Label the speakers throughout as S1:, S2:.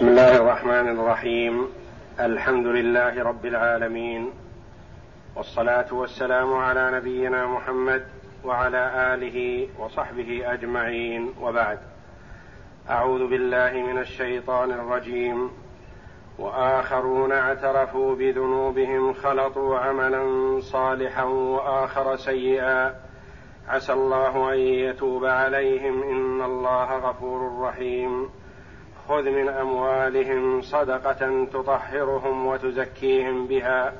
S1: بسم الله الرحمن الرحيم. الحمد لله رب العالمين. والصلاة والسلام على نبينا محمد وعلى آله وصحبه أجمعين. وبعد. أعوذ بالله من الشيطان الرجيم. وآخرون اعترفوا بذنوبهم خلطوا عملا صالحا وآخر سيئا. عسى الله أن يتوب عليهم. إن الله غفور رحيم. خذ من أموالهم صدقة تطهرهم وتزكيهم بها.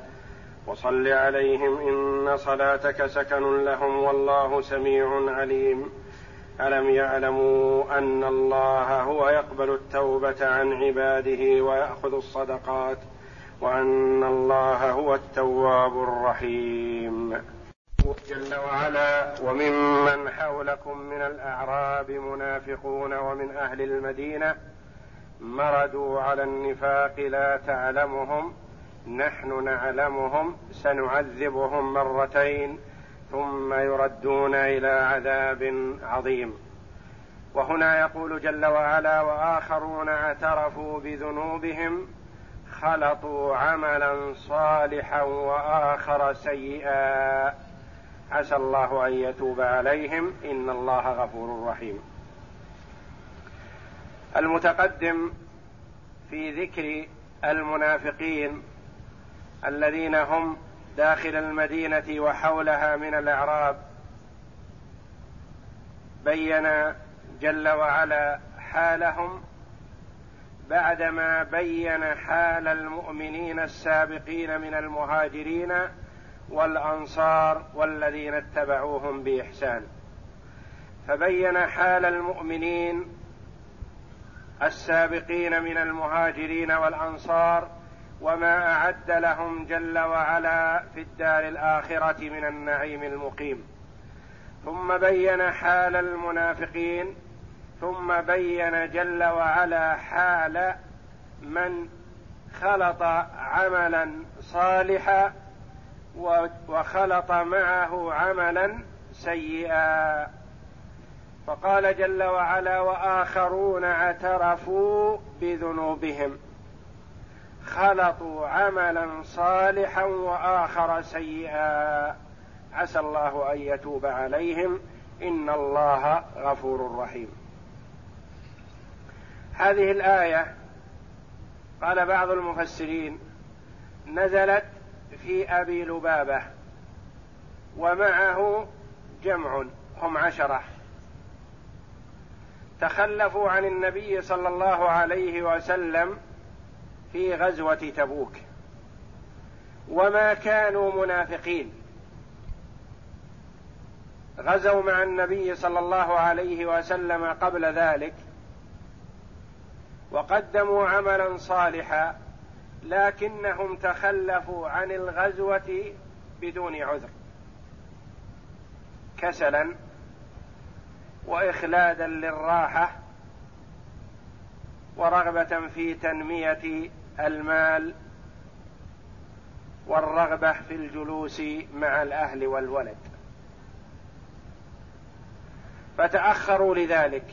S1: وصل عليهم إن صلاتك سكن لهم والله سميع عليم. ألم يعلموا أن الله هو يقبل التوبة عن عباده ويأخذ الصدقات وأن الله هو التواب الرحيم. جل وعلا وممن حولكم من الأعراب منافقون ومن أهل المدينة مردوا على النفاق لا تعلمهم نحن نعلمهم سنعذبهم مرتين ثم يردون إلى عذاب عظيم. وهنا يقول جل وعلا وآخرون اعترفوا بذنوبهم خلطوا عملا صالحا وآخر سيئا. عسى الله أن يتوب عليهم إن الله غفور رحيم. المتقدم في ذكر المنافقين الذين هم داخل المدينة وحولها من الإعراب. بين جل وعلا حالهم بعدما بين حال المؤمنين السابقين من المهاجرين والأنصار والذين اتبعوهم بإحسان. فبين حال المؤمنين السابقين من المهاجرين والأنصار وما أعد لهم جل وعلا في الدار الآخرة من النعيم المقيم. ثم بين حال المنافقين ثم بين جل وعلا حال من خلط عملا صالحا وخلط معه عملا سيئا. فقال جل وعلا وآخرون اعترفوا بذنوبهم. خلطوا عملا صالحا وآخر سيئا. عسى الله أن يتوب عليهم. إن الله غفور رحيم. هذه الآية قال بعض المفسرين نزلت في أبي لبابة ومعه جمع هم عشرة. تخلفوا عن النبي صلى الله عليه وسلم في غزوة تبوك. وما كانوا منافقين. غزوا مع النبي صلى الله عليه وسلم قبل ذلك. وقدموا عملا صالحا لكنهم تخلفوا عن الغزوة بدون عذر. كسلا وإخلادا للراحة ورغبة في تنمية المال والرغبة في الجلوس مع الأهل والولد. فتأخروا لذلك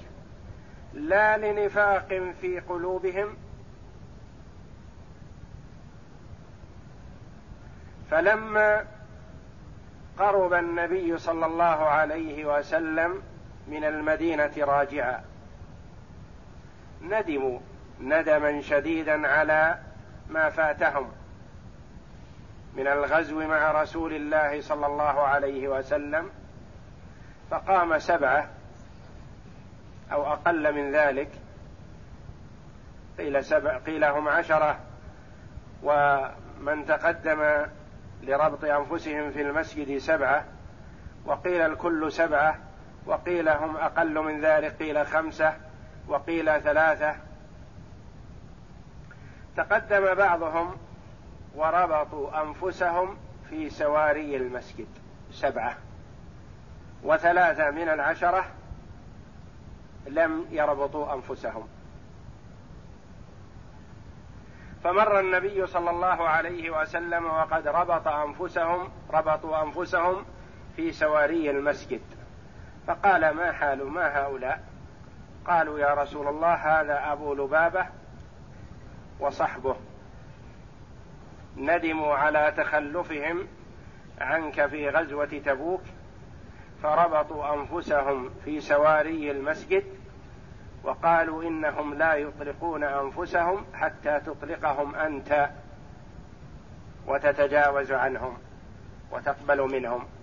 S1: لا لنفاق في قلوبهم فلما قرب النبي صلى الله عليه وسلم من المدينة راجعا. ندموا ندما شديدا على ما فاتهم من الغزو مع رسول الله صلى الله عليه وسلم فقام سبعة أو أقل من ذلك قيل سبع قيل هم عشرة ومن تقدم لربط أنفسهم في المسجد سبعة وقيل الكل سبعة وقيل هم أقل من ذلك قيل خمسة وقيل ثلاثة. تقدم بعضهم وربطوا أنفسهم في سواري المسجد سبعة وثلاثة من العشرة لم يربطوا أنفسهم. فمر النبي صلى الله عليه وسلم وقد ربط أنفسهم ربطوا أنفسهم في سواري المسجد. فقال ما حال ما هؤلاء؟ قالوا يا رسول الله هذا أبو لبابة وصحبه. ندموا على تخلفهم عنك في غزوة تبوك فربطوا أنفسهم في سواري المسجد وقالوا إنهم لا يطلقون أنفسهم حتى تطلقهم أنت وتتجاوز عنهم وتقبل منهم.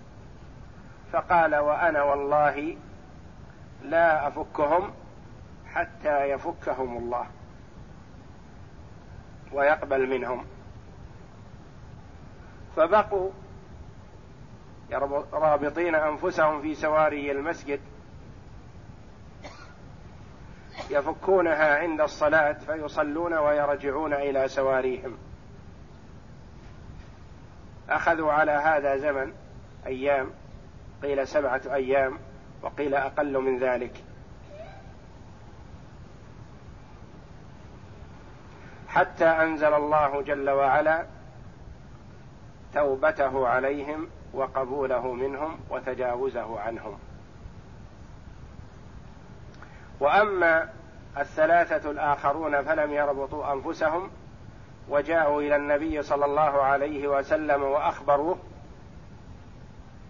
S1: فقال وأنا والله لا أفكهم حتى يفكهم الله ويقبل منهم. فبقوا رابطين أنفسهم في سواري المسجد يفكونها عند الصلاة فيصلون ويرجعون إلى سواريهم. أخذوا على هذا زمن أيام قيل سبعة أيام وقيل أقل من ذلك. حتى أنزل الله جل وعلا توبته عليهم وقبوله منهم وتجاوزه عنهم. وأما الثلاثة الآخرون فلم يربطوا أنفسهم وجاءوا إلى النبي صلى الله عليه وسلم وأخبروه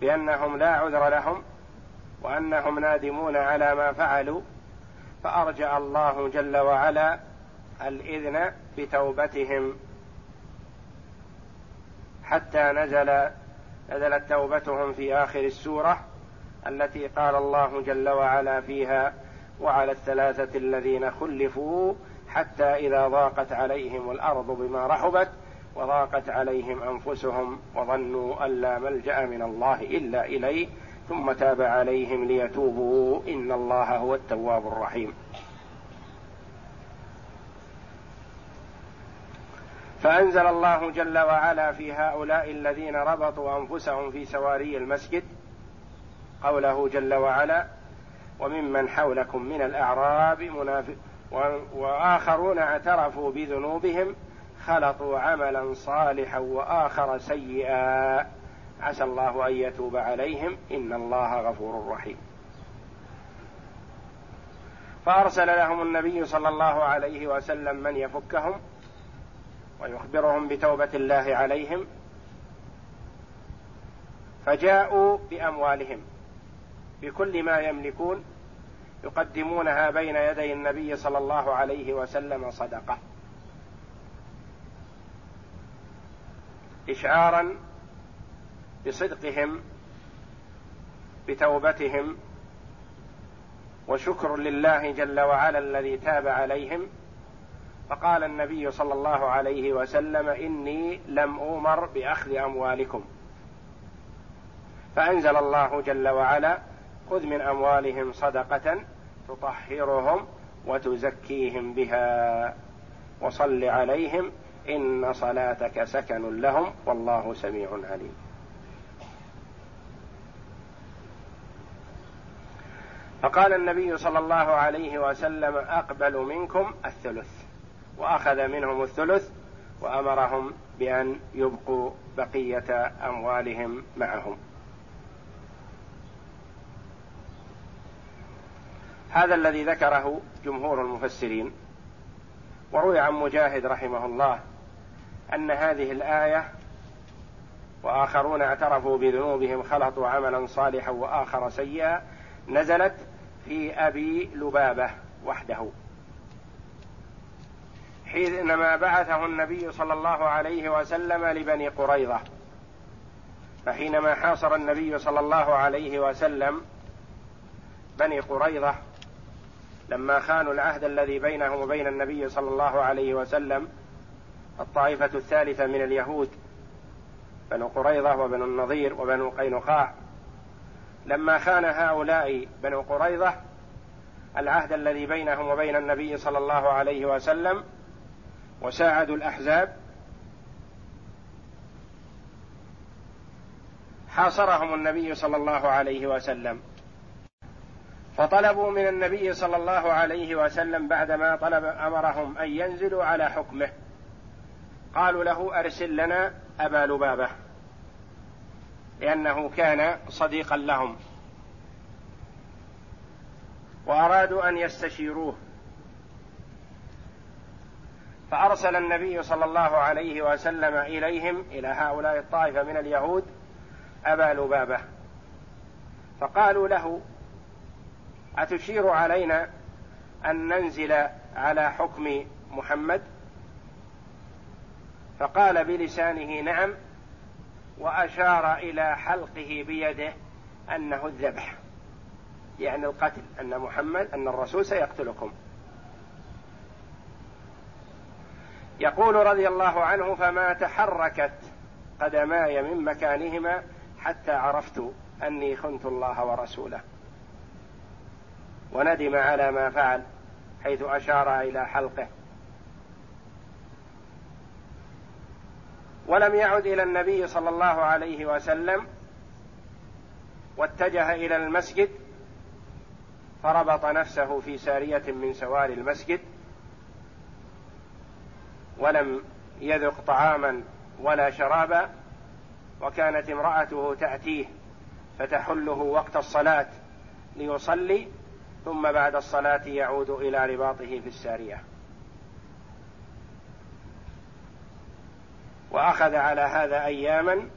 S1: بأنهم لا عذر لهم وأنهم نادمون على ما فعلوا فارجع الله جل وعلا الإذن بتوبتهم. حتى نزل نزلت توبتهم في آخر السورة التي قال الله جل وعلا فيها وعلى الثلاثة الذين خلفوا حتى إذا ضاقت عليهم الأرض بما رحبت وضاقت عليهم أنفسهم وظنوا أن لا ملجأ من الله إلا إليه ثم تاب عليهم ليتوبوا. إن الله هو التواب الرحيم. فأنزل الله جل وعلا في هؤلاء الذين ربطوا أنفسهم في سواري المسجد قوله جل وعلا وممن حولكم من الأعراب منافق وآخرون اعترفوا بذنوبهم خلطوا عملا صالحا وآخر سيئا. عسى الله أن يتوب عليهم. إن الله غفور رحيم. فأرسل لهم النبي صلى الله عليه وسلم من يفكهم ويخبرهم بتوبة الله عليهم. فجاءوا بأموالهم. بكل ما يملكون يقدمونها بين يدي النبي صلى الله عليه وسلم صدقة. اشعارا بصدقهم بتوبتهم وشكر لله جل وعلا الذي تاب عليهم. فقال النبي صلى الله عليه وسلم إني لم اومر بأخذ أموالكم. فأنزل الله جل وعلا خذ من أموالهم صدقة تطهرهم وتزكيهم بها وصل عليهم إن صلاتك سكن لهم والله سميع عليم. فقال النبي صلى الله عليه وسلم أقبل منكم الثلث وأخذ منهم الثلث وأمرهم بأن يبقوا بقية أموالهم معهم. هذا الذي ذكره جمهور المفسرين وروي عن مجاهد رحمه الله أن هذه الآية وآخرون اعترفوا بذنوبهم خلطوا عملا صالحا وآخر سيئا نزلت في أبي لبابة وحده. حينما بعثه النبي صلى الله عليه وسلم لبني قريظة فحينما حاصر النبي صلى الله عليه وسلم بني قريظة لما خانوا العهد الذي بينهم وبين النبي صلى الله عليه وسلم الطائفة الثالثة من اليهود بنو قريظة وبنو النضير وبنو قينقاع. لما خان هؤلاء بنو قريظة العهد الذي بينهم وبين النبي صلى الله عليه وسلم وساعدوا الأحزاب حاصرهم النبي صلى الله عليه وسلم. فطلبوا من النبي صلى الله عليه وسلم بعدما طلب أمرهم أن ينزلوا على حكمه. قالوا له أرسل لنا أبا لبابة لأنه كان صديقا لهم. وأرادوا أن يستشيروه. فأرسل النبي صلى الله عليه وسلم إليهم إلى هؤلاء الطائفة من اليهود أبا لبابة. فقالوا له أتشير علينا أن ننزل على حكم محمد؟ فقال بلسانه نعم وأشار إلى حلقه بيده أنه الذبح. يعني القتل أن محمد أن الرسول سيقتلكم. يقول رضي الله عنه فما تحركت قدماي من مكانهما حتى عرفت أني خنت الله ورسوله. وندم على ما فعل حيث أشار إلى حلقه. ولم يعد إلى النبي صلى الله عليه وسلم واتجه إلى المسجد فربط نفسه في سارية من سوار المسجد ولم يذق طعاما ولا شرابا وكانت امرأته تأتيه فتحله وقت الصلاة ليصلي ثم بعد الصلاة يعود إلى رباطه في السارية. وأخذ على هذا أياما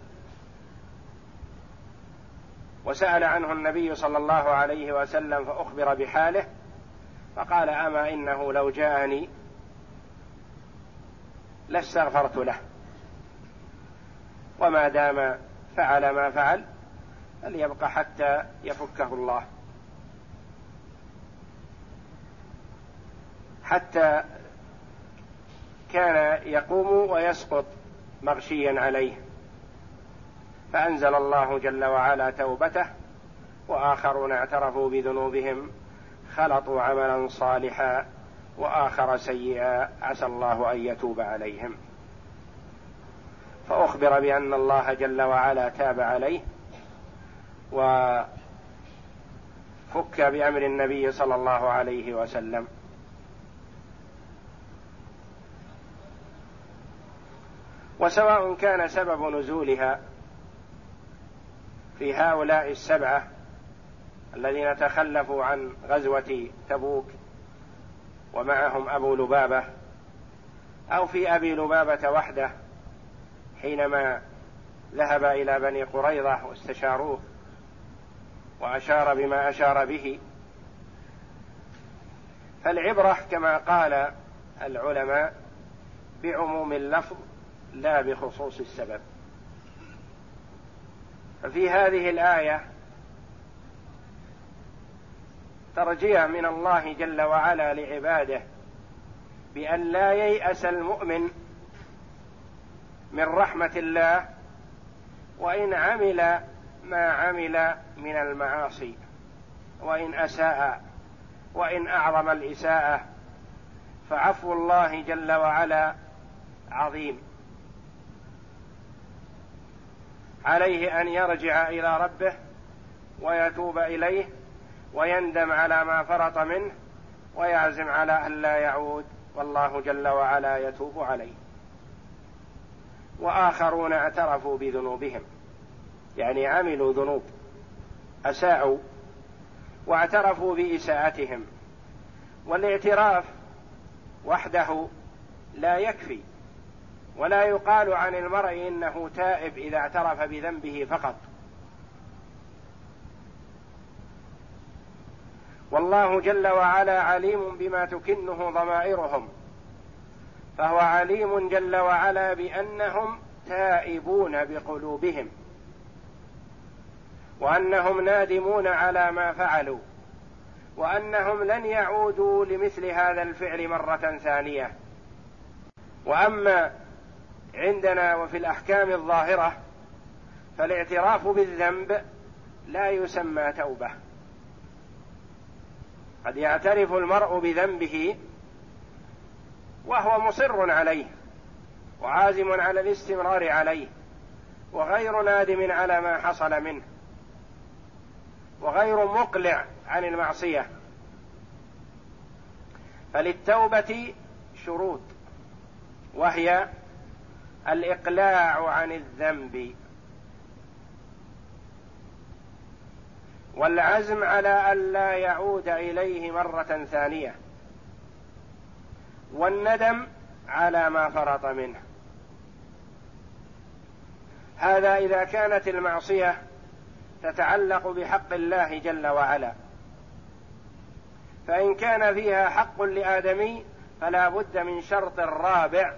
S1: وسأل عنه النبي صلى الله عليه وسلم فأخبر بحاله فقال أما إنه لو جاءني لاستغفرت له. وما دام فعل ما فعل فليبقى حتى يفكه الله. حتى كان يقوم ويسقط. مغشيا عليه. فأنزل الله جل وعلا توبته وآخرون اعترفوا بذنوبهم خلطوا عملا صالحا وآخر سيئا عسى الله أن يتوب عليهم. فأخبر بأن الله جل وعلا تاب عليه وفك بأمر النبي صلى الله عليه وسلم. وسواء كان سبب نزولها في هؤلاء السبعة الذين تخلفوا عن غزوة تبوك ومعهم أبو لبابة أو في أبي لبابة وحده حينما ذهب إلى بني قريظة واستشاروه وأشار بما أشار به. فالعبرة كما قال العلماء بعموم اللفظ لا بخصوص السبب. ففي هذه الآية ترجية من الله جل وعلا لعباده بأن لا ييأس المؤمن من رحمة الله وإن عمل ما عمل من المعاصي وإن أساء وإن أعظم الإساءة فعفو الله جل وعلا عظيم. عليه أن يرجع إلى ربه ويتوب إليه ويندم على ما فرط منه ويعزم على أن لا يعود والله جل وعلا يتوب عليه. وآخرون اعترفوا بذنوبهم يعني عملوا ذنوب أساءوا واعترفوا بإساءتهم والاعتراف وحده لا يكفي. ولا يقال عن المرء إنه تائب إذا اعترف بذنبه فقط. والله جل وعلا عليم بما تكنه ضمائرهم. فهو عليم جل وعلا بأنهم تائبون بقلوبهم. وأنهم نادمون على ما فعلوا. وأنهم لن يعودوا لمثل هذا الفعل مرة ثانية. وأما عندنا وفي الأحكام الظاهرة فالاعتراف بالذنب لا يسمى توبة. قد يعترف المرء بذنبه وهو مصر عليه وعازم على الاستمرار عليه وغير نادم على ما حصل منه وغير مقلع عن المعصية. فللتوبة شروط وهي الإقلاع عن الذنب والعزم على الا يعود إليه مرة ثانية والندم على ما فرط منه. هذا إذا كانت المعصية تتعلق بحق الله جل وعلا. فإن كان فيها حق لآدمي فلا بد من شرط رابع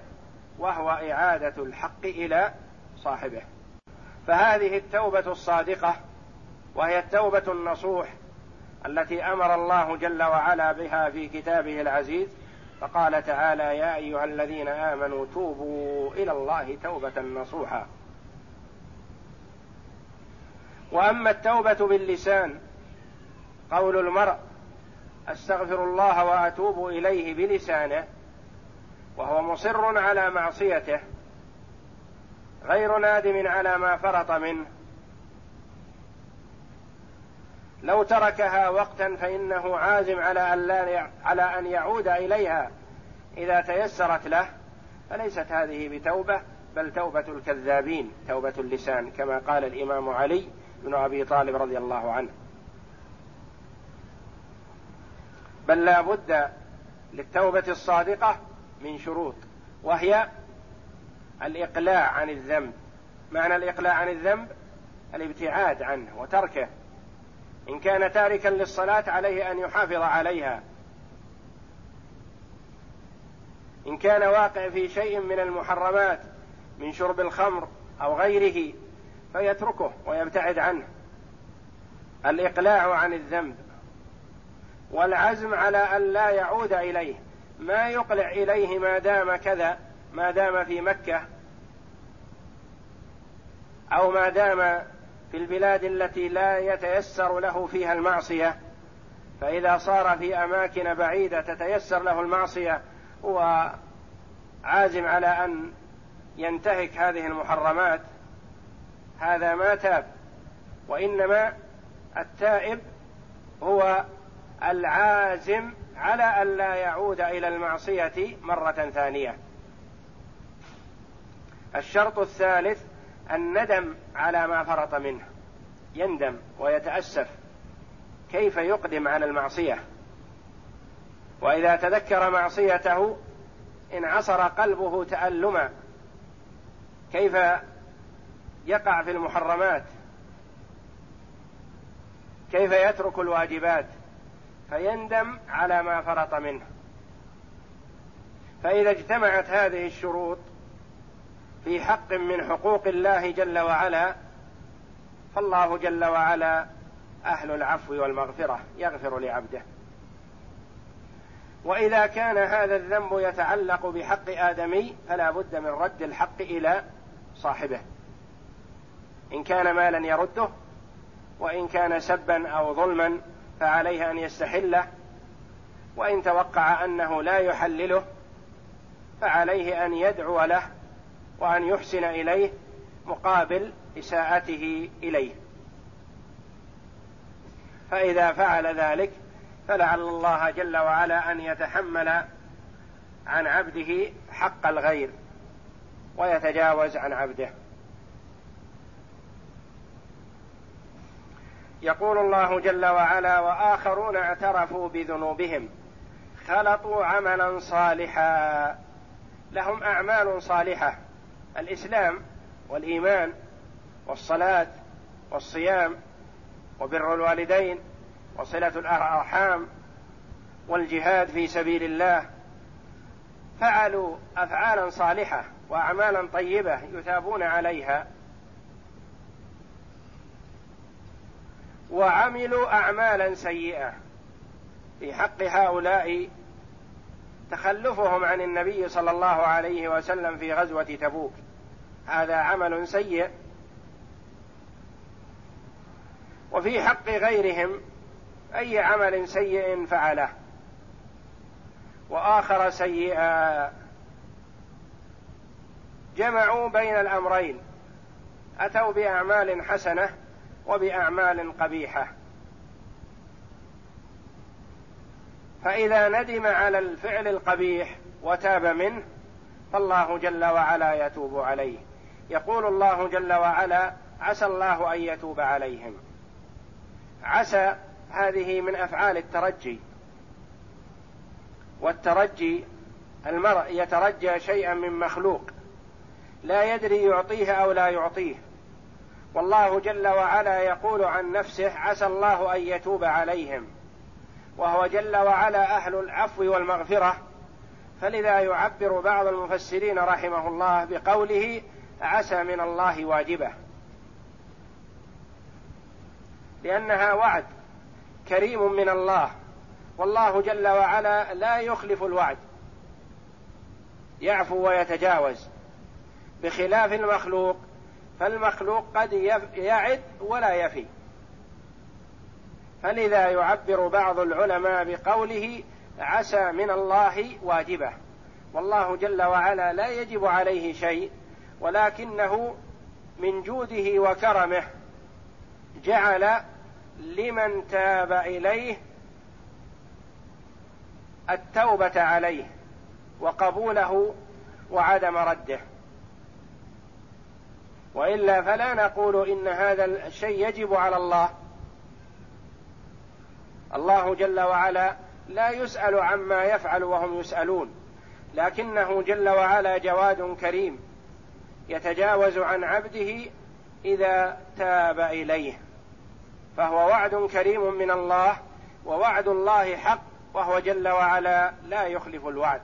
S1: وهو إعادة الحق إلى صاحبه. فهذه التوبة الصادقة وهي التوبة النصوح التي أمر الله جل وعلا بها في كتابه العزيز فقال تعالى يا أيها الذين آمنوا توبوا إلى الله توبة نصوحا. وأما التوبة باللسان قول المرء أستغفر الله وأتوب إليه بلسانه وهو مصر على معصيته غير نادم على ما فرط منه. لو تركها وقتا فإنه عازم على أن لا على أن يعود إليها. إذا تيسرت له فليست هذه بتوبة بل توبة الكذابين توبة اللسان كما قال الإمام علي بن أبي طالب رضي الله عنه. بل لا بد للتوبة الصادقة من شروط وهي الإقلاع عن الذنب. معنى الإقلاع عن الذنب؟ الابتعاد عنه وتركه. إن كان تاركا للصلاة عليه أن يحافظ عليها. إن كان واقع في شيء من المحرمات من شرب الخمر أو غيره فيتركه ويبتعد عنه. الإقلاع عن الذنب. والعزم على أن لا يعود إليه. ما يقلع إليه ما دام كذا ما دام في مكة أو ما دام في البلاد التي لا يتيسر له فيها المعصية. فإذا صار في أماكن بعيدة تتيسر له المعصية هو عازم على أن ينتهك هذه المحرمات. هذا ما تاب. وإنما التائب هو العازم على أن لا يعود إلى المعصية مرة ثانية. الشرط الثالث الندم على ما فرط منه. يندم ويتأسف كيف يقدم على المعصية. وإذا تذكر معصيته انعصر قلبه تالما كيف يقع في المحرمات؟ كيف يترك الواجبات؟ فيندم على ما فرط منه. فإذا اجتمعت هذه الشروط في حق من حقوق الله جل وعلا فالله جل وعلا أهل العفو والمغفرة يغفر لعبده. وإذا كان هذا الذنب يتعلق بحق آدمي فلا بد من رد الحق إلى صاحبه. إن كان مالا يرده وإن كان سبا أو ظلما فعليه أن يستحله وإن توقع أنه لا يحلله فعليه أن يدعو له وأن يحسن إليه مقابل إساءته إليه. فإذا فعل ذلك فلعل الله جل وعلا أن يتحمل عن عبده حق الغير ويتجاوز عن عبده. يقول الله جل وعلا وآخرون اعترفوا بذنوبهم خلطوا عملا صالحا. لهم أعمال صالحة. الإسلام والإيمان والصلاة والصيام وبر الوالدين وصلة الأرحام والجهاد في سبيل الله. فعلوا أفعالا صالحة وأعمالا طيبة يثابون عليها. وعملوا أعمالا سيئة. في حق هؤلاء تخلفهم عن النبي صلى الله عليه وسلم في غزوة تبوك. هذا عمل سيء. وفي حق غيرهم أي عمل سيء فعله. وآخر سيئا جمعوا بين الأمرين. أتوا بأعمال حسنة وبأعمال قبيحة. فإذا ندم على الفعل القبيح وتاب منه فالله جل وعلا يتوب عليه. يقول الله جل وعلا عسى الله أن يتوب عليهم. عسى هذه من أفعال الترجي. والترجي المرء يترجى شيئا من مخلوق. لا يدري يعطيه أو لا يعطيه. والله جل وعلا يقول عن نفسه عسى الله أن يتوب عليهم. وهو جل وعلا أهل العفو والمغفرة. فلذا يعبر بعض المفسرين رحمه الله بقوله عسى من الله واجبة. لأنها وعد كريم من الله. والله جل وعلا لا يخلف الوعد. يعفو ويتجاوز. بخلاف المخلوق فالمخلوق قد يعد ولا يفي. فلذا يعبر بعض العلماء بقوله عسى من الله واجبة. والله جل وعلا لا يجب عليه شيء ولكنه من جوده وكرمه جعل لمن تاب إليه التوبة عليه وقبوله وعدم رده. وإلا فلا نقول إن هذا الشيء يجب على الله. الله جل وعلا لا يسأل عما يفعل وهم يسألون لكنه جل وعلا جواد كريم يتجاوز عن عبده إذا تاب إليه فهو وعد كريم من الله ووعد الله حق وهو جل وعلا لا يخلف الوعد.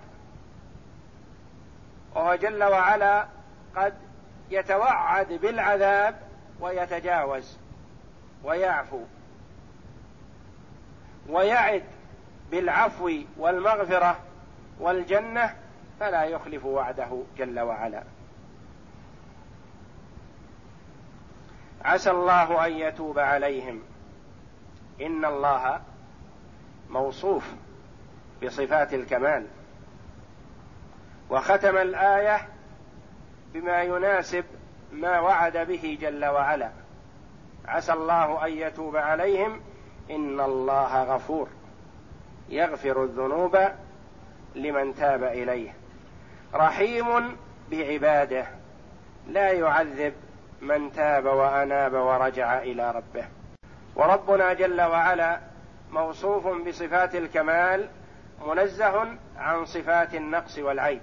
S1: وهو جل وعلا قد يتوعد بالعذاب ويتجاوز ويعفو ويعد بالعفو والمغفرة والجنة فلا يخلف وعده جل وعلا. عسى الله أن يتوب عليهم. إن الله موصوف بصفات الكمال. وختم الآية بما يناسب ما وعد به جل وعلا. عسى الله أن يتوب عليهم. إن الله غفور. يغفر الذنوب لمن تاب إليه. رحيم بعباده. لا يعذب من تاب وأناب ورجع إلى ربه. وربنا جل وعلا موصوف بصفات الكمال منزه عن صفات النقص والعيب.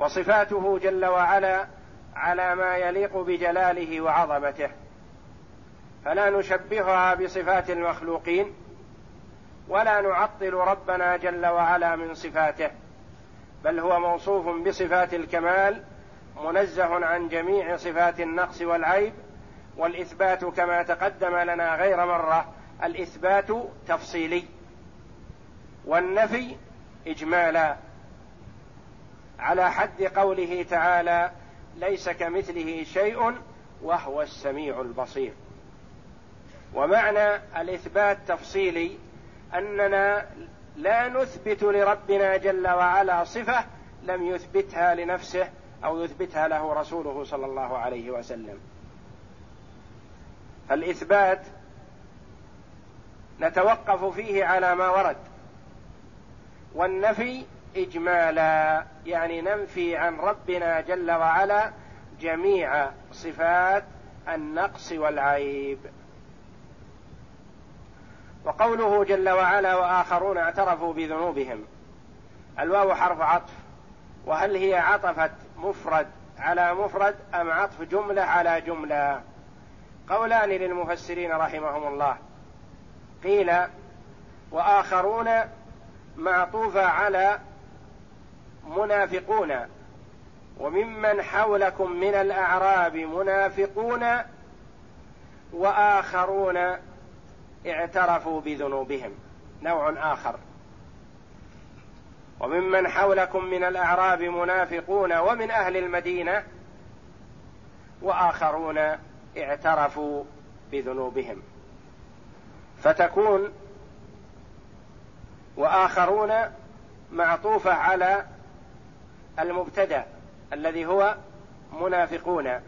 S1: وصفاته جل وعلا على ما يليق بجلاله وعظمته. فلا نشبهها بصفات المخلوقين ولا نعطل ربنا جل وعلا من صفاته بل هو موصوف بصفات الكمال منزه عن جميع صفات النقص والعيب والإثبات كما تقدم لنا غير مرة الإثبات تفصيلي والنفي اجمالا. على حد قوله تعالى ليس كمثله شيء وهو السميع البصير. ومعنى الإثبات تفصيلي أننا لا نثبت لربنا جل وعلا صفة لم يثبتها لنفسه أو يثبتها له رسوله صلى الله عليه وسلم. فالإثبات نتوقف فيه على ما ورد. والنفي إجمالا يعني ننفي عن ربنا جل وعلا جميع صفات النقص والعيب. وقوله جل وعلا وآخرون اعترفوا بذنوبهم. الواو حرف عطف. وهل هي عطفت مفرد على مفرد أم عطف جملة على جملة؟ قولان للمفسرين رحمهم الله. قيل وآخرون معطوفة على منافقون وممن حولكم من الأعراب منافقون وآخرون اعترفوا بذنوبهم. نوع آخر. وممن حولكم من الأعراب منافقون ومن أهل المدينة وآخرون اعترفوا بذنوبهم. فتكون وآخرون معطوفة على المبتدأ الذي هو منافقون.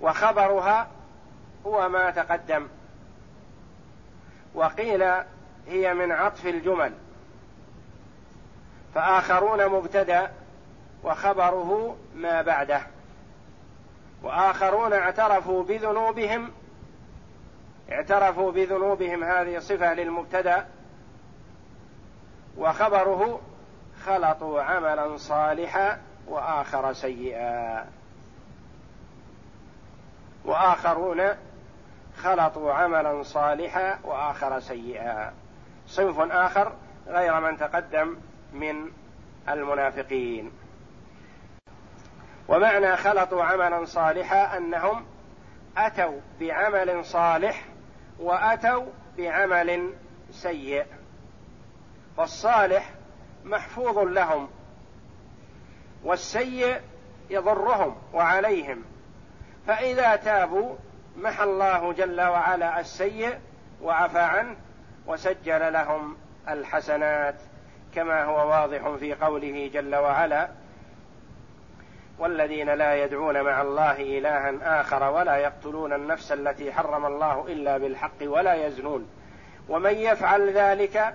S1: وخبرها هو ما تقدم. وقيل هي من عطف الجمل. فآخرون مبتدأ وخبره ما بعده. وآخرون اعترفوا بذنوبهم. اعترفوا بذنوبهم هذه صفة للمبتدأ. وخبره خلطوا عملا صالحا وآخر سيئا. وآخرون خلطوا عملا صالحا وآخر سيئا. صنف آخر غير من تقدم من المنافقين. ومعنى خلطوا عملا صالحا أنهم أتوا بعمل صالح وأتوا بعمل سيء. فالصالح محفوظ لهم والسيء يضرهم وعليهم. فإذا تابوا محى الله جل وعلا السيء وعفى عنه وسجل لهم الحسنات كما هو واضح في قوله جل وعلا والذين لا يدعون مع الله إلها آخر ولا يقتلون النفس التي حرم الله إلا بالحق ولا يزنون. ومن يفعل ذلك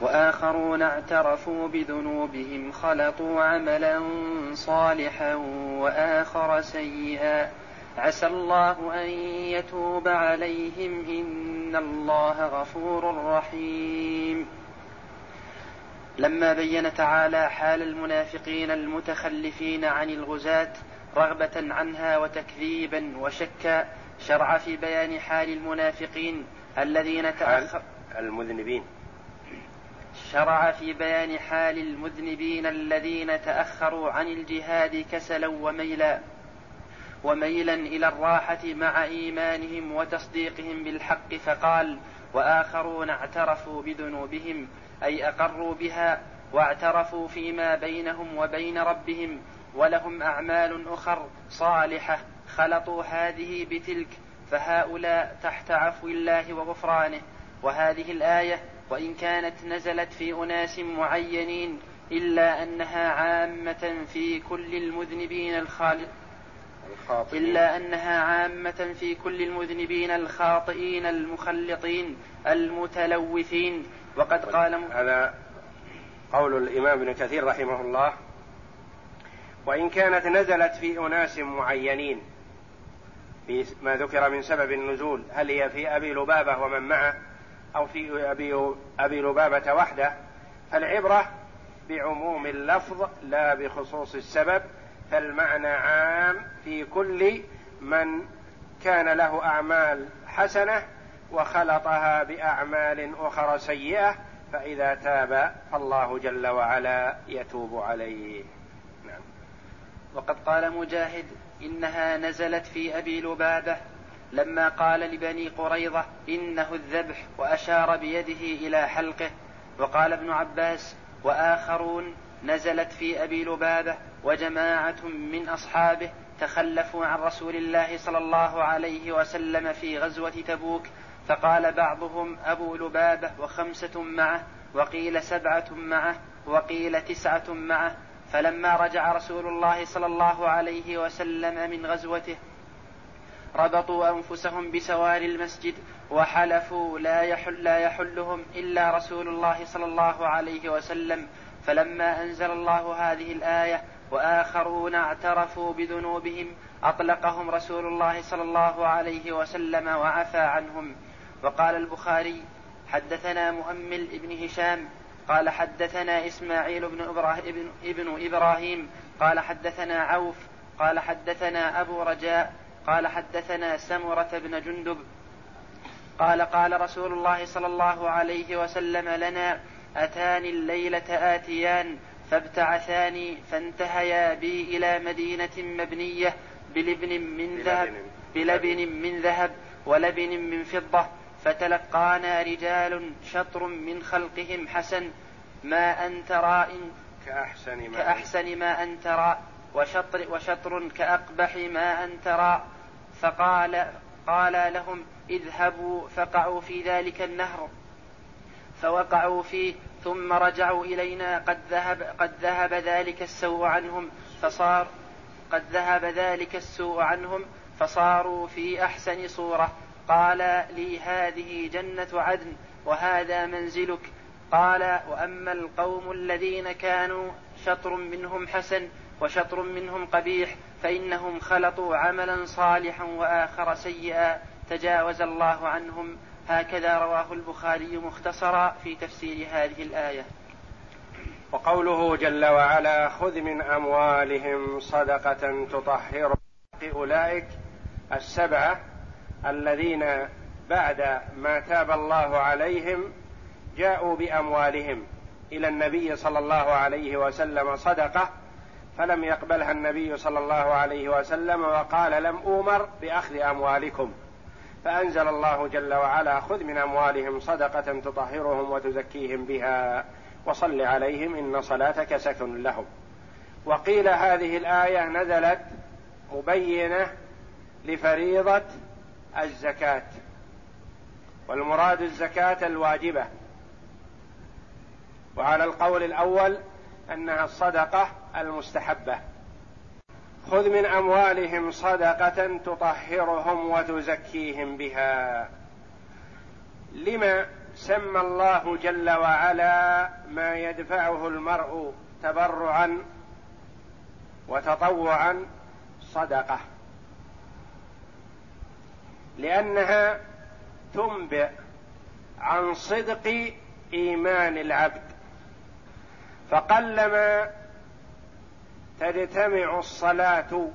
S2: وآخرون اعترفوا بذنوبهم خلطوا عملا صالحا وآخر سيئا. عسى الله أن يتوب عليهم إن الله غفور رحيم. لما بين تعالى حال المنافقين المتخلفين عن الغزاة رغبة عنها وتكذيبا وشكا شرع في بيان حال المنافقين الذين تأخر
S1: المذنبين.
S2: شرع في بيان حال المذنبين الذين تأخروا عن الجهاد كسلا وميلا وميلا إلى الراحة مع إيمانهم وتصديقهم بالحق فقال وآخرون اعترفوا بذنوبهم أي أقروا بها واعترفوا فيما بينهم وبين ربهم ولهم أعمال أخر صالحة خلطوا هذه بتلك فهؤلاء تحت عفو الله وغفرانه. وهذه الآية وإن كانت نزلت في أناس معينين إلا أنها عامة في كل المذنبين الخالق إلا أنها عامة في كل المذنبين الخاطئين المخلطين المتلوثين. وقد قال
S1: هذا قول الإمام ابن كثير رحمه الله. وإن كانت نزلت في أناس معينين في ما ذكر من سبب النزول هل هي في أبي لبابة ومن معه؟ أو في أبي, أبي لبابة وحده فالعبرة بعموم اللفظ لا بخصوص السبب فالمعنى عام في كل من كان له أعمال حسنة وخلطها بأعمال أخرى سيئة فإذا تاب فالله جل وعلا يتوب عليه. نعم.
S2: وقد قال مجاهد إنها نزلت في أبي لبابة لما قال لبني قريظة إنه الذبح وأشار بيده إلى حلقه وقال ابن عباس وآخرون نزلت في أبي لبابة وجماعة من أصحابه تخلفوا عن رسول الله صلى الله عليه وسلم في غزوة تبوك فقال بعضهم أبو لبابة وخمسة معه وقيل سبعة معه وقيل تسعة معه فلما رجع رسول الله صلى الله عليه وسلم من غزوته ربطوا أنفسهم بسوار المسجد وحلفوا لا يحل لا يحلهم إلا رسول الله صلى الله عليه وسلم. فلما أنزل الله هذه الآية وآخرون اعترفوا بذنوبهم أطلقهم رسول الله صلى الله عليه وسلم وعفى عنهم. وقال البخاري حدثنا مؤمل ابن هشام قال حدثنا إسماعيل بن إبراهيم, ابن إبراهيم قال حدثنا عوف قال حدثنا أبو رجاء قال حدثنا سمرة بن جندب قال قال رسول الله صلى الله عليه وسلم لنا أتاني الليلة آتيان فابتعثاني فانتهيا بي إلى مدينة مبنية بلبن من ذهب بلبن من ذهب ولبن من فضة فتلقانا رجال شطر من خلقهم حسن ما أنت راء
S1: كأحسن ما,
S2: كأحسن ما أنت راء وشطر, وشطر كأقبح ما أنت راء. فقال قال لهم اذهبوا فقعوا في ذلك النهر فوقعوا فيه ثم رجعوا إلينا قد ذهب قد ذهب ذلك السوء عنهم فصار قد ذهب ذلك السوء عنهم فصاروا في أحسن صورة. قال لي هذه جنة عدن وهذا منزلك. قال وأما القوم الذين كانوا شطر منهم حسن وشطر منهم قبيح فإنهم خلطوا عملا صالحا وآخر سيئا. تجاوز الله عنهم. هكذا رواه البخاري مختصرا في تفسير هذه الآية.
S1: وقوله جل وعلا خذ من أموالهم صدقة تطهر أولئك. السبعة الذين بعد ما تاب الله عليهم جاءوا بأموالهم. إلى النبي صلى الله عليه وسلم صدقة فلم يقبلها النبي صلى الله عليه وسلم وقال لم أومر بأخذ أموالكم. فأنزل الله جل وعلا خذ من أموالهم صدقة تطهرهم وتزكيهم بها وصل عليهم إن صلاتك سكن لهم. وقيل هذه الآية نزلت مبينة لفريضة الزكاة. والمراد الزكاة الواجبة. وعلى القول الأول أنها الصدقة المستحبة. خذ من أموالهم صدقة تطهرهم وتزكيهم بها. لما سمى الله جل وعلا ما يدفعه المرء تبرعا وتطوعا؟ صدقة. لأنها تنبئ عن صدق إيمان العبد. فقلما تجتمع الصلاة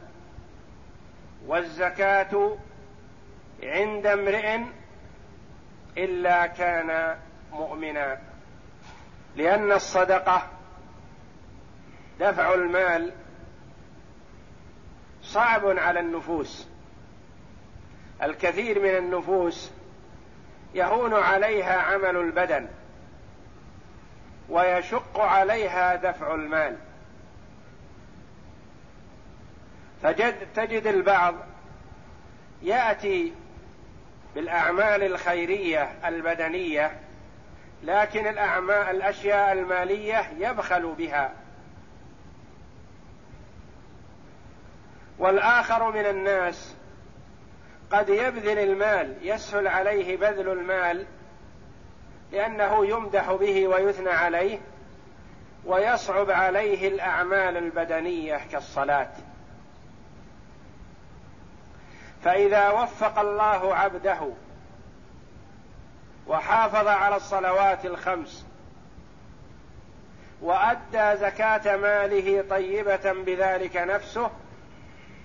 S1: والزكاة عند امرئ إلا كان مؤمنا لأن الصدقة دفع المال صعب على النفوس. الكثير من النفوس يهون عليها عمل البدن. ويشق عليها دفع المال. تجد تجد البعض يأتي بالأعمال الخيرية البدنية لكن الاعمال الأشياء المالية يبخل بها. والآخر من الناس قد يبذل المال يسهل عليه بذل المال لأنه يمدح به ويثنى عليه ويصعب عليه الأعمال البدنية كالصلاة. فإذا وفق الله عبده وحافظ على الصلوات الخمس وأدى زكاة ماله طيبة بذلك نفسه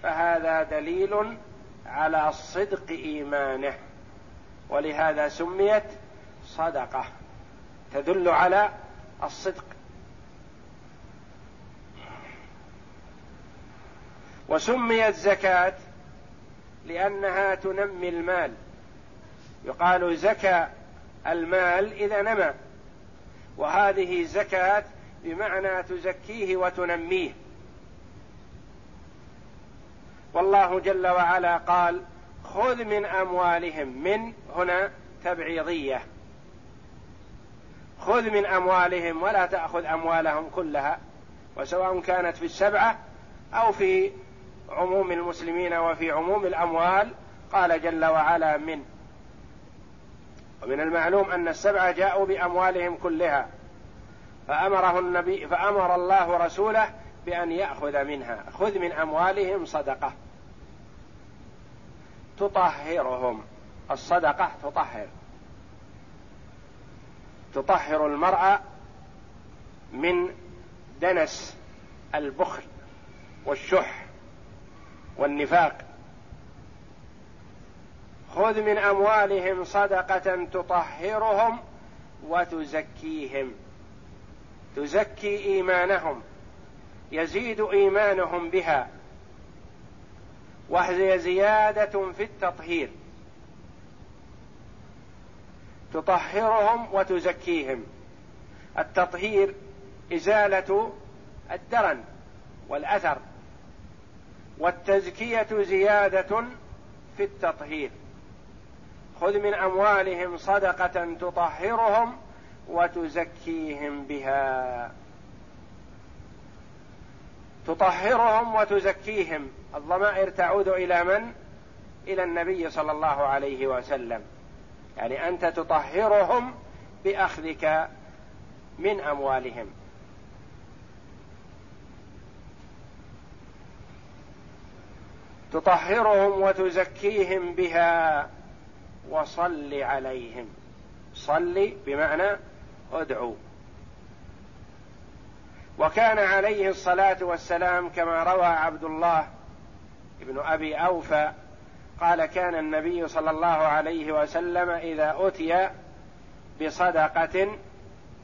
S1: فهذا دليل على صدق إيمانه. ولهذا سميت صدقة تدل على الصدق. وسميت زكاة لأنها تنمي المال. يقال زكى المال إذا نمى وهذه زكاة بمعنى تزكيه وتنميه. والله جل وعلا قال خذ من أموالهم من هنا تبعيضية. خذ من أموالهم ولا تأخذ أموالهم كلها وسواء كانت في السبعة أو في عموم المسلمين وفي عموم الأموال قال جل وعلا من. ومن المعلوم أن السبعة جاءوا بأموالهم كلها فأمره النبي فأمر الله رسوله بأن يأخذ منها. خذ من أموالهم صدقة. تطهرهم. الصدقة تطهر. تطهر المرأة من دنس البخل والشح والنفاق. خذ من أموالهم صدقة تطهرهم وتزكيهم. تزكي إيمانهم يزيد إيمانهم بها وهي زيادة في التطهير. تطهرهم وتزكيهم. التطهير إزالة الدرن والأثر والتزكية زيادة في التطهير. خذ من أموالهم صدقة تطهرهم وتزكيهم بها. تطهرهم وتزكيهم. الضمائر تعود إلى من؟ إلى النبي صلى الله عليه وسلم. يعني أنت تطهرهم بأخذك من أموالهم. تطهرهم وتزكيهم بها وصل عليهم. صل بمعنى ادعو. وكان عليه الصلاة والسلام كما روى عبد الله بن أبي أوفى قال كان النبي صلى الله عليه وسلم إذا أتي بصدقة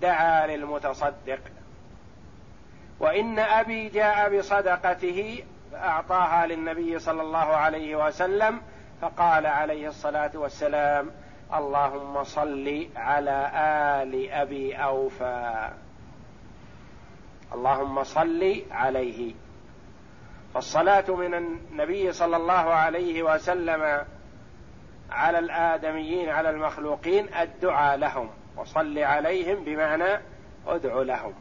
S1: دعا للمتصدق. وإن أبي جاء بصدقته فأعطاها للنبي صلى الله عليه وسلم فقال عليه الصلاة والسلام اللهم صل على آل أبي أوفى. اللهم صل عليه. فالصلاة من النبي صلى الله عليه وسلم على الآدميين على المخلوقين الدعاء لهم وصل عليهم بمعنى ادع لهم.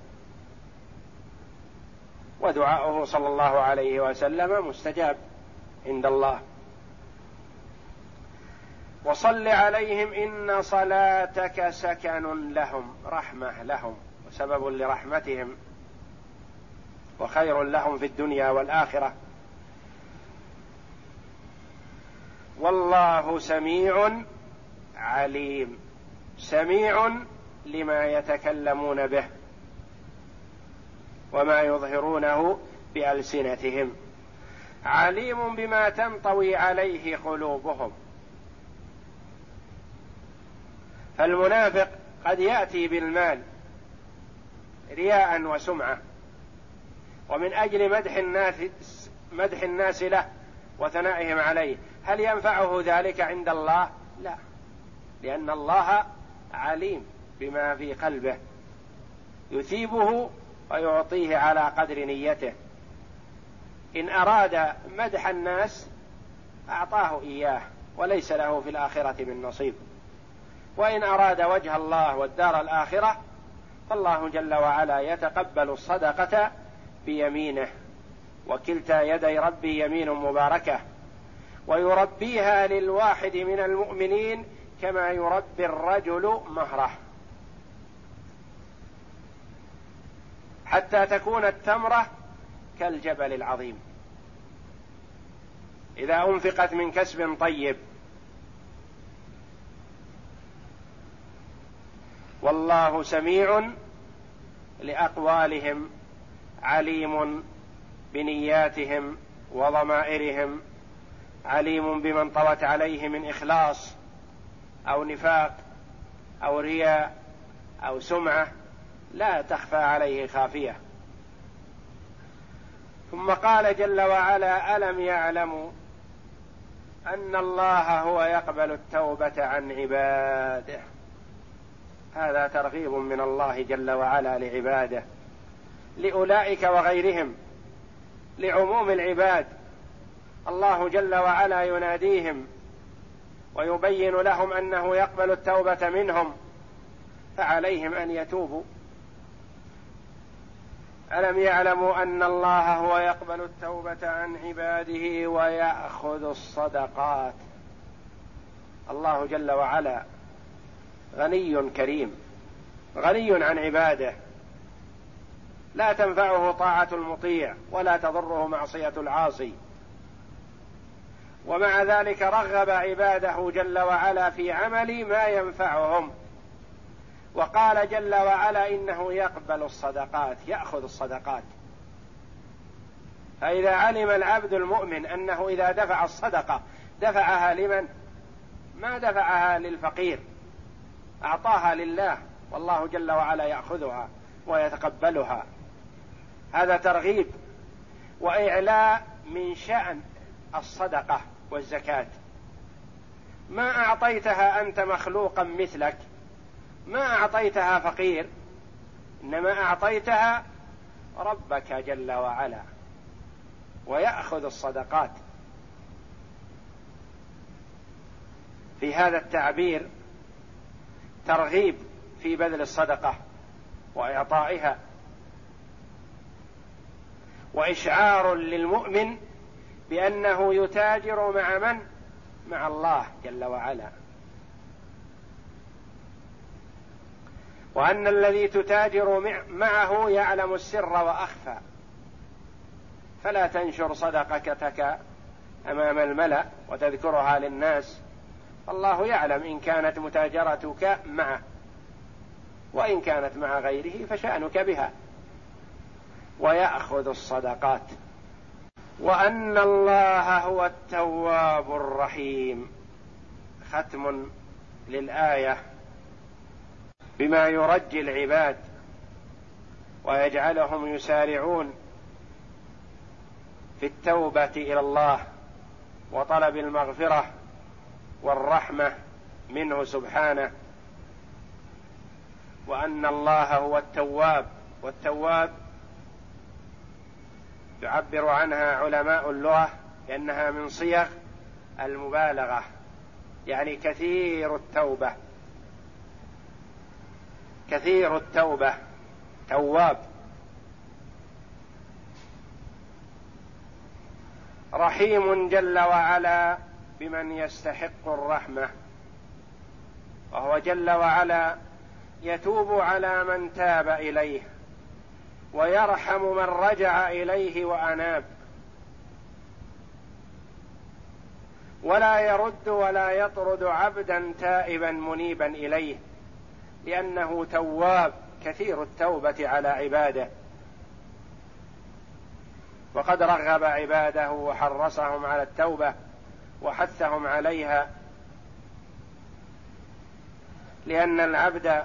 S1: ودعاؤه صلى الله عليه وسلم مستجاب عند الله. وصل عليهم إن صلاتك سكن لهم رحمة لهم وسبب لرحمتهم وخير لهم في الدنيا والآخرة. والله سميع عليم. سميع لما يتكلمون به وما يظهرونه بألسنتهم. عليم بما تنطوي عليه قلوبهم. فالمنافق قد يأتي بالمال رياء وسمعة. ومن أجل مدح الناس مدح الناس له وثنائهم عليه. هل ينفعه ذلك عند الله؟ لا. لأن الله عليم بما في قلبه. يثيبه ويعطيه على قدر نيته. إن أراد مدح الناس أعطاه إياه وليس له في الآخرة من نصيب. وإن أراد وجه الله والدار الآخرة فالله جل وعلا يتقبل الصدقة بيمينه وكلتا يدي ربي يمين مباركة ويربيها للواحد من المؤمنين كما يربي الرجل مهره. حتى تكون التمرة كالجبل العظيم. إذا أنفقت من كسب طيب. والله سميع لأقوالهم. عليم بنياتهم وضمائرهم عليم بمن طوت عليه من إخلاص أو نفاق أو رياء أو سمعة لا تخفى عليه خافية. ثم قال جل وعلا ألم يعلموا أن الله هو يقبل التوبة عن عباده؟ هذا ترغيب من الله جل وعلا لعباده. لأولئك وغيرهم لعموم العباد. الله جل وعلا يناديهم ويبين لهم أنه يقبل التوبة منهم فعليهم أن يتوبوا. ألم يعلموا أن الله هو يقبل التوبة عن عباده ويأخذ الصدقات؟ الله جل وعلا غني كريم غني عن عباده. لا تنفعه طاعة المطيع ولا تضره معصية العاصي. ومع ذلك رغب عباده جل وعلا في عمل ما ينفعهم. وقال جل وعلا إنه يقبل الصدقات يأخذ الصدقات. فإذا علم العبد المؤمن أنه إذا دفع الصدقة دفعها لمن؟ ما دفعها للفقير. أعطاها لله والله جل وعلا يأخذها ويتقبلها. هذا ترغيب وإعلاء من شأن الصدقة والزكاة. ما أعطيتها أنت مخلوقا مثلك ما أعطيتها فقير إنما أعطيتها ربك جل وعلا ويأخذ الصدقات. في هذا التعبير ترغيب في بذل الصدقة وإعطائها. وإشعار للمؤمن بأنه يتاجر مع من؟ مع الله جل وعلا. وأن الذي تتاجر معه يعلم السر وأخفى. فلا تنشر صدقتك أمام الملأ وتذكرها للناس. الله يعلم إن كانت متاجرتك معه. وإن كانت مع غيره فشأنك بها. ويأخذ الصدقات. وأن الله هو التواب الرحيم. ختم للآية. بما يرجي العباد ويجعلهم يسارعون في التوبة إلى الله وطلب المغفرة والرحمة منه سبحانه. وأن الله هو التواب. والتواب يعبر عنها علماء اللغة لأنها من صيغ المبالغة يعني كثير التوبة. كثير التوبة تواب. رحيم جل وعلا بمن يستحق الرحمة وهو جل وعلا يتوب على من تاب إليه. ويرحم من رجع إليه وأناب. ولا يرد ولا يطرد عبدا تائبا منيبا إليه لأنه تواب كثير التوبة على عباده. وقد رغب عباده وحرصهم على التوبة وحثهم عليها لأن العبد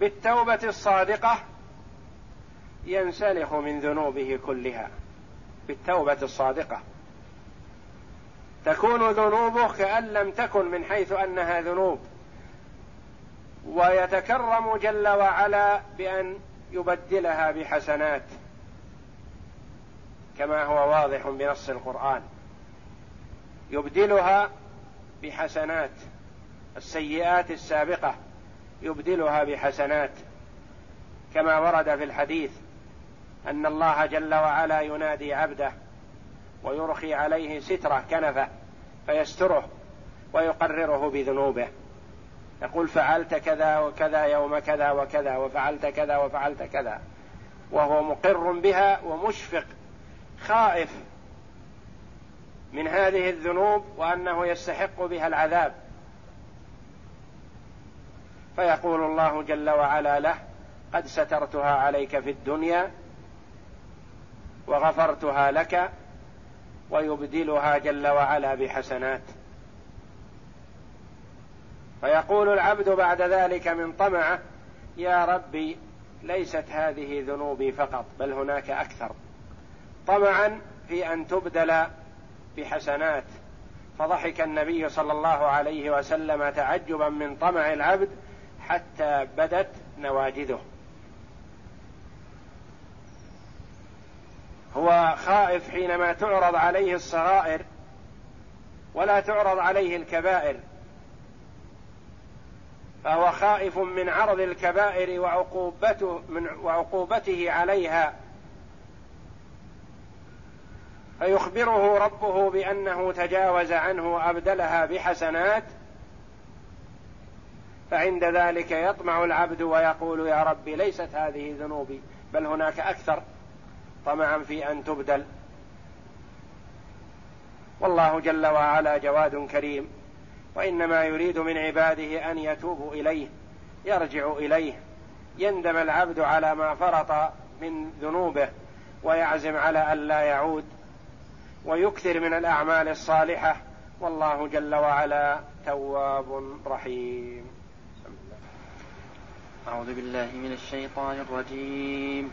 S1: بالتوبة الصادقة ينسلخ من ذنوبه كلها بالتوبة الصادقة. تكون ذنوبه كأن لم تكن من حيث أنها ذنوب. ويتكرم جل وعلا بأن يبدلها بحسنات. كما هو واضح بنص القرآن. يبدلها بحسنات. السيئات السابقة يبدلها بحسنات. كما ورد في الحديث أن الله جل وعلا ينادي عبده ويرخي عليه ستره كنفه فيستره ويقرره بذنوبه. يقول فعلت كذا وكذا يوم كذا وكذا وفعلت كذا وفعلت كذا. وهو مقر بها ومشفق خائف من هذه الذنوب وأنه يستحق بها العذاب. فيقول الله جل وعلا له قد سترتها عليك في الدنيا وغفرتها لك ويبدلها جل وعلا بحسنات. فيقول العبد بعد ذلك من طمعه يا ربي ليست هذه ذنوبي فقط بل هناك أكثر. طمعا في أن تبدل بحسنات. فضحك النبي صلى الله عليه وسلم تعجبا من طمع العبد حتى بدت نواجذه. هو خائف حينما تعرض عليه الصغائر ولا تعرض عليه الكبائر. فهو خائف من عرض الكبائر وعقوبته من وعقوبته عليها. فيخبره ربه بأنه تجاوز عنه وابدلها بحسنات. فعند ذلك يطمع العبد ويقول يا رب ليست هذه ذنوبي بل هناك أكثر. طمعا في أن تبدل. والله جل وعلا جواد كريم. وإنما يريد من عباده أن يتوبوا إليه يرجعوا إليه. يندم العبد على ما فرط من ذنوبه ويعزم على الا يعود. ويكثر من الأعمال الصالحة. والله جل وعلا تواب رحيم.
S2: أعوذ بالله من الشيطان الرجيم.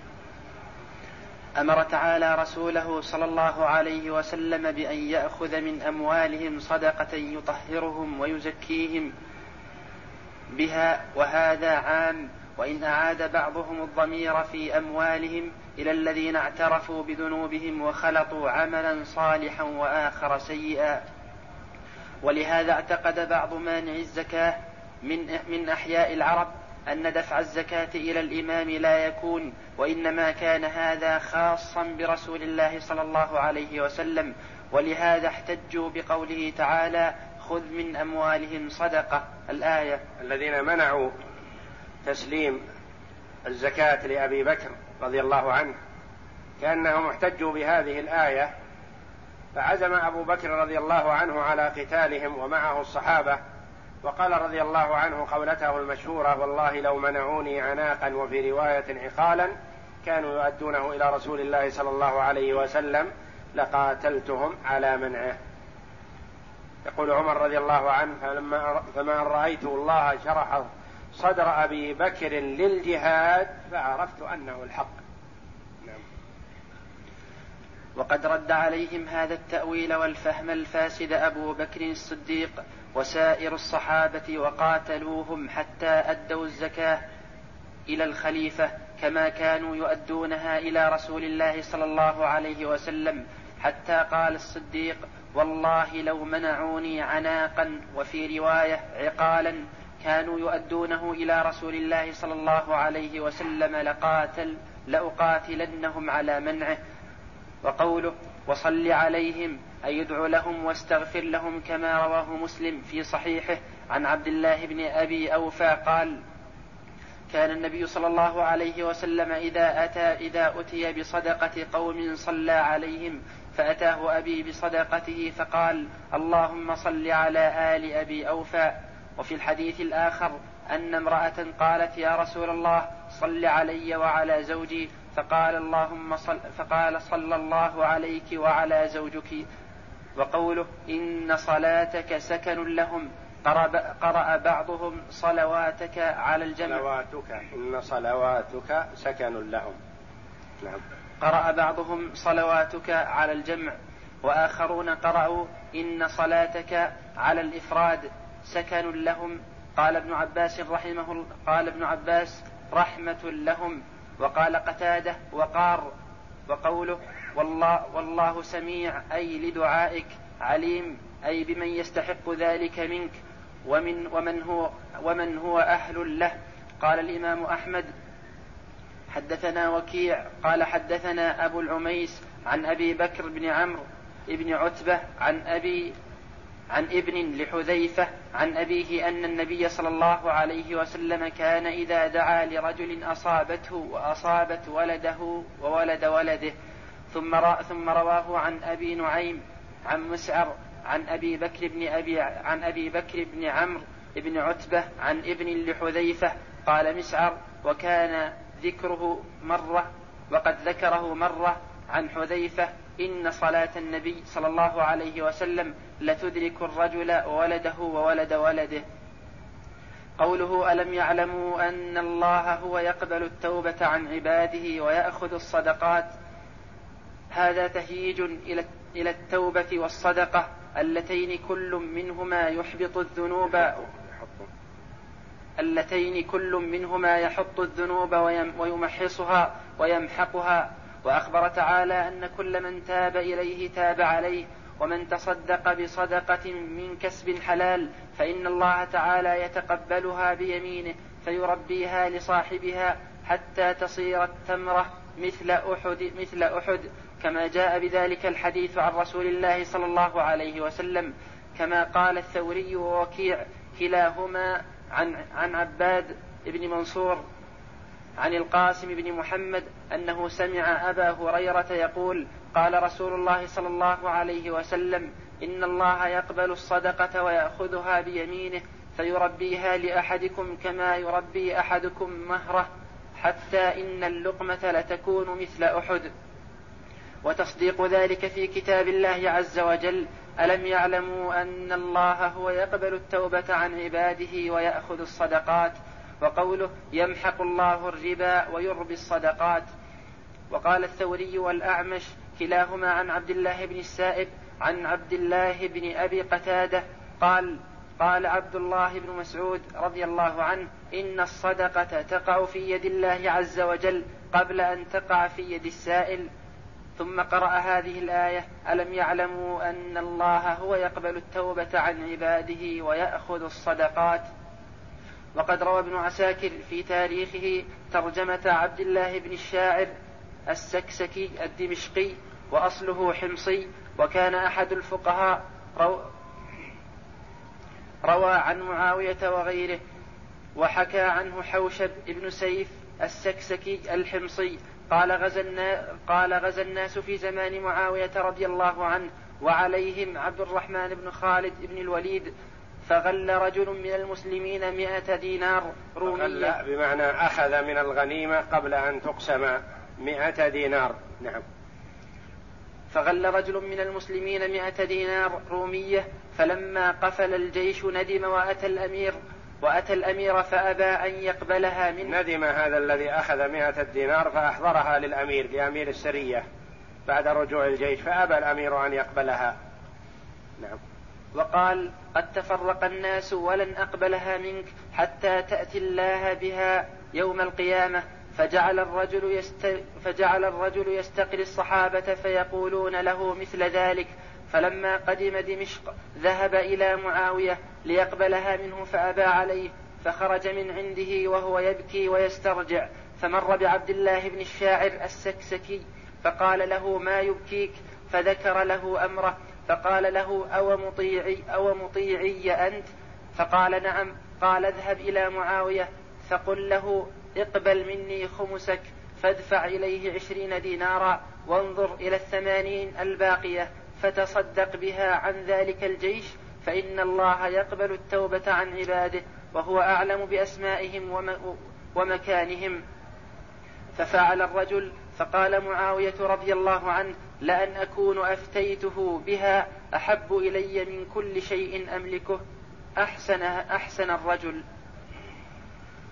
S2: أمر تعالى رسوله صلى الله عليه وسلم بأن يأخذ من أموالهم صدقة يطهرهم ويزكيهم بها وهذا عام وإن أعاد بعضهم الضمير في أموالهم إلى الذين اعترفوا بذنوبهم وخلطوا عملا صالحا وآخر سيئا. ولهذا اعتقد بعض مانع الزكاة من من أحياء العرب أن دفع الزكاة إلى الإمام لا يكون وإنما كان هذا خاصا برسول الله صلى الله عليه وسلم. ولهذا احتجوا بقوله تعالى خذ من أموالهم صدقة. الآية.
S1: الذين منعوا تسليم الزكاة لأبي بكر رضي الله عنه كأنهم احتجوا بهذه الآية فعزم أبو بكر رضي الله عنه على قتالهم ومعه الصحابة وقال رضي الله عنه قولته المشهورة والله لو منعوني عناقا وفي رواية عقالا كانوا يؤدونه إلى رسول الله صلى الله عليه وسلم لقاتلتهم على منعه يقول عمر رضي الله عنه فلما فما رأيت الله شرح صدر أبي بكر للجهاد فعرفت أنه الحق نعم.
S2: وقد رد عليهم هذا التأويل والفهم الفاسد أبو بكر الصديق وسائر الصحابة وقاتلوهم حتى أدوا الزكاة إلى الخليفة كما كانوا يؤدونها إلى رسول الله صلى الله عليه وسلم. حتى قال الصديق والله لو منعوني عناقا وفي رواية عقالا كانوا يؤدونه إلى رسول الله صلى الله عليه وسلم لقاتل لأقاتلنهم على منعه. وقوله وصل عليهم أي ادع لهم واستغفر لهم كما رواه مسلم في صحيحه عن عبد الله بن أبي أوفى قال كان النبي صلى الله عليه وسلم إذا أتى إذا أتي بصدقة قوم صلى عليهم فأتاه أبي بصدقته فقال اللهم صل على آل أبي أوفى. وفي الحديث الآخر أن امرأة قالت يا رسول الله صل علي وعلى زوجي. فقال اللهم صل فقال صلى الله عليك وعلى زوجك. وقوله إن صلاتك سكن لهم قرأ بعضهم صلواتك على الجمع.
S1: صلواتك إن صلواتك سكن لهم.
S2: نعم. قرأ بعضهم صلواتك على الجمع وآخرون قرأوا إن صلاتك على الإفراد سكن لهم. قال ابن عباس رحمه قال ابن عباس رحمة لهم. وقال قتادة وقار وقوله والله, والله سميع أي لدعائك عليم أي بمن يستحق ذلك منك. ومن ومن هو ومن هو أهل له. قال الإمام أحمد حدثنا وكيع. قال حدثنا أبو العميس عن أبي بكر بن عمرو بن عتبة عن أبي عن ابن لحذيفة عن أبيه أن النبي صلى الله عليه وسلم كان إذا دعا لرجل أصابته وأصابت ولده وولد ولده ثم ثم رواه عن أبي نعيم عن مسعر عن أبي بكر بن أبي عن أبي بكر بن عمرو بن عتبة عن ابن لحذيفة قال مسعر وكان ذكره مرة وقد ذكره مرة عن حذيفة إن صلاة النبي صلى الله عليه وسلم لتدرك الرجل وولده وولد ولده قوله ألم يعلموا أن الله هو يقبل التوبة عن عباده ويأخذ الصدقات؟ هذا تهييج إلى إلى التوبة والصدقة اللتين كل منهما يحبط الذنوب اللتين كل منهما يحط الذنوب ويمحصها ويمحقها. وأخبر تعالى أن كل من تاب إليه تاب عليه ومن تصدق بصدقة من كسب حلال فإن الله تعالى يتقبلها بيمينه فيربيها لصاحبها حتى تصير التمرة. مثل أحد مثل أحد كما جاء بذلك الحديث عن رسول الله صلى الله عليه وسلم كما قال الثوري ووكيع كلاهما عن عن عباد بن منصور عن القاسم بن محمد أنه سمع أبا هريرة يقول قال رسول الله صلى الله عليه وسلم إن الله يقبل الصدقة ويأخذها بيمينه فيربيها لأحدكم كما يربي أحدكم مهره. حتى إن اللقمة لتكون مثل أحد. وتصديق ذلك في كتاب الله عز وجل ألم يعلموا أن الله هو يقبل التوبة عن عباده ويأخذ الصدقات؟ وقوله يمحق الله الربا ويربي الصدقات. وقال الثوري والأعمش كلاهما عن عبد الله بن السائب عن عبد الله بن أبي قتادة قال قال عبد الله بن مسعود رضي الله عنه إن الصدقة تقع في يد الله عز وجل قبل أن تقع في يد السائل. ثم قرأ هذه الآية ألم يعلموا أن الله هو يقبل التوبة عن عباده ويأخذ الصدقات؟ وقد روى ابن عساكر في تاريخه ترجمة عبد الله بن الشاعر السكسكي الدمشقي وأصله حمصي وكان أحد الفقهاء روى عن معاوية وغيره وحكى عنه حوشب بن سيف السكسكي الحمصي قال غزا قال غزا الناس في زمان معاوية رضي الله عنه وعليهم عبد الرحمن بن خالد بن الوليد فغل رجل من المسلمين مئة دينار
S1: رومية. بمعنى أخذ من الغنيمة قبل أن تقسم مئة دينار. نعم.
S2: فغل رجل من المسلمين مئة دينار رومية فلما قفل الجيش ندم وأتى الأمير وأتى الأمير فأبى أن يقبلها منه.
S1: ندم هذا الذي أخذ مئة دينار فأحضرها للأمير لأمير السرية بعد رجوع الجيش فأبى الأمير أن يقبلها.
S2: نعم. وقال قد تفرق الناس ولن أقبلها منك حتى تأتي الله بها يوم القيامة. فجعل الرجل يست فجعل الرجل يستقري الصحابة فيقولون له مثل ذلك فلما قدم دمشق ذهب إلى معاوية ليقبلها منه فأبى عليه فخرج من عنده وهو يبكي ويسترجع فمر بعبد الله بن الشاعر السكسكي فقال له ما يبكيك؟ فذكر له أمره فقال له أو مطيعي أو مطيعي أنت؟ فقال نعم قال اذهب إلى معاوية فقل له اقبل مني خمسك فادفع إليه عشرين دينارا وانظر إلى الثمانين الباقية فتصدق بها عن ذلك الجيش فإن الله يقبل التوبة عن عباده وهو أعلم بأسمائهم ومكانهم. ففعل الرجل فقال معاوية رضي الله عنه لأن أكون أفتيته بها أحب إلي من كل شيء أملكه. أحسن أحسن الرجل.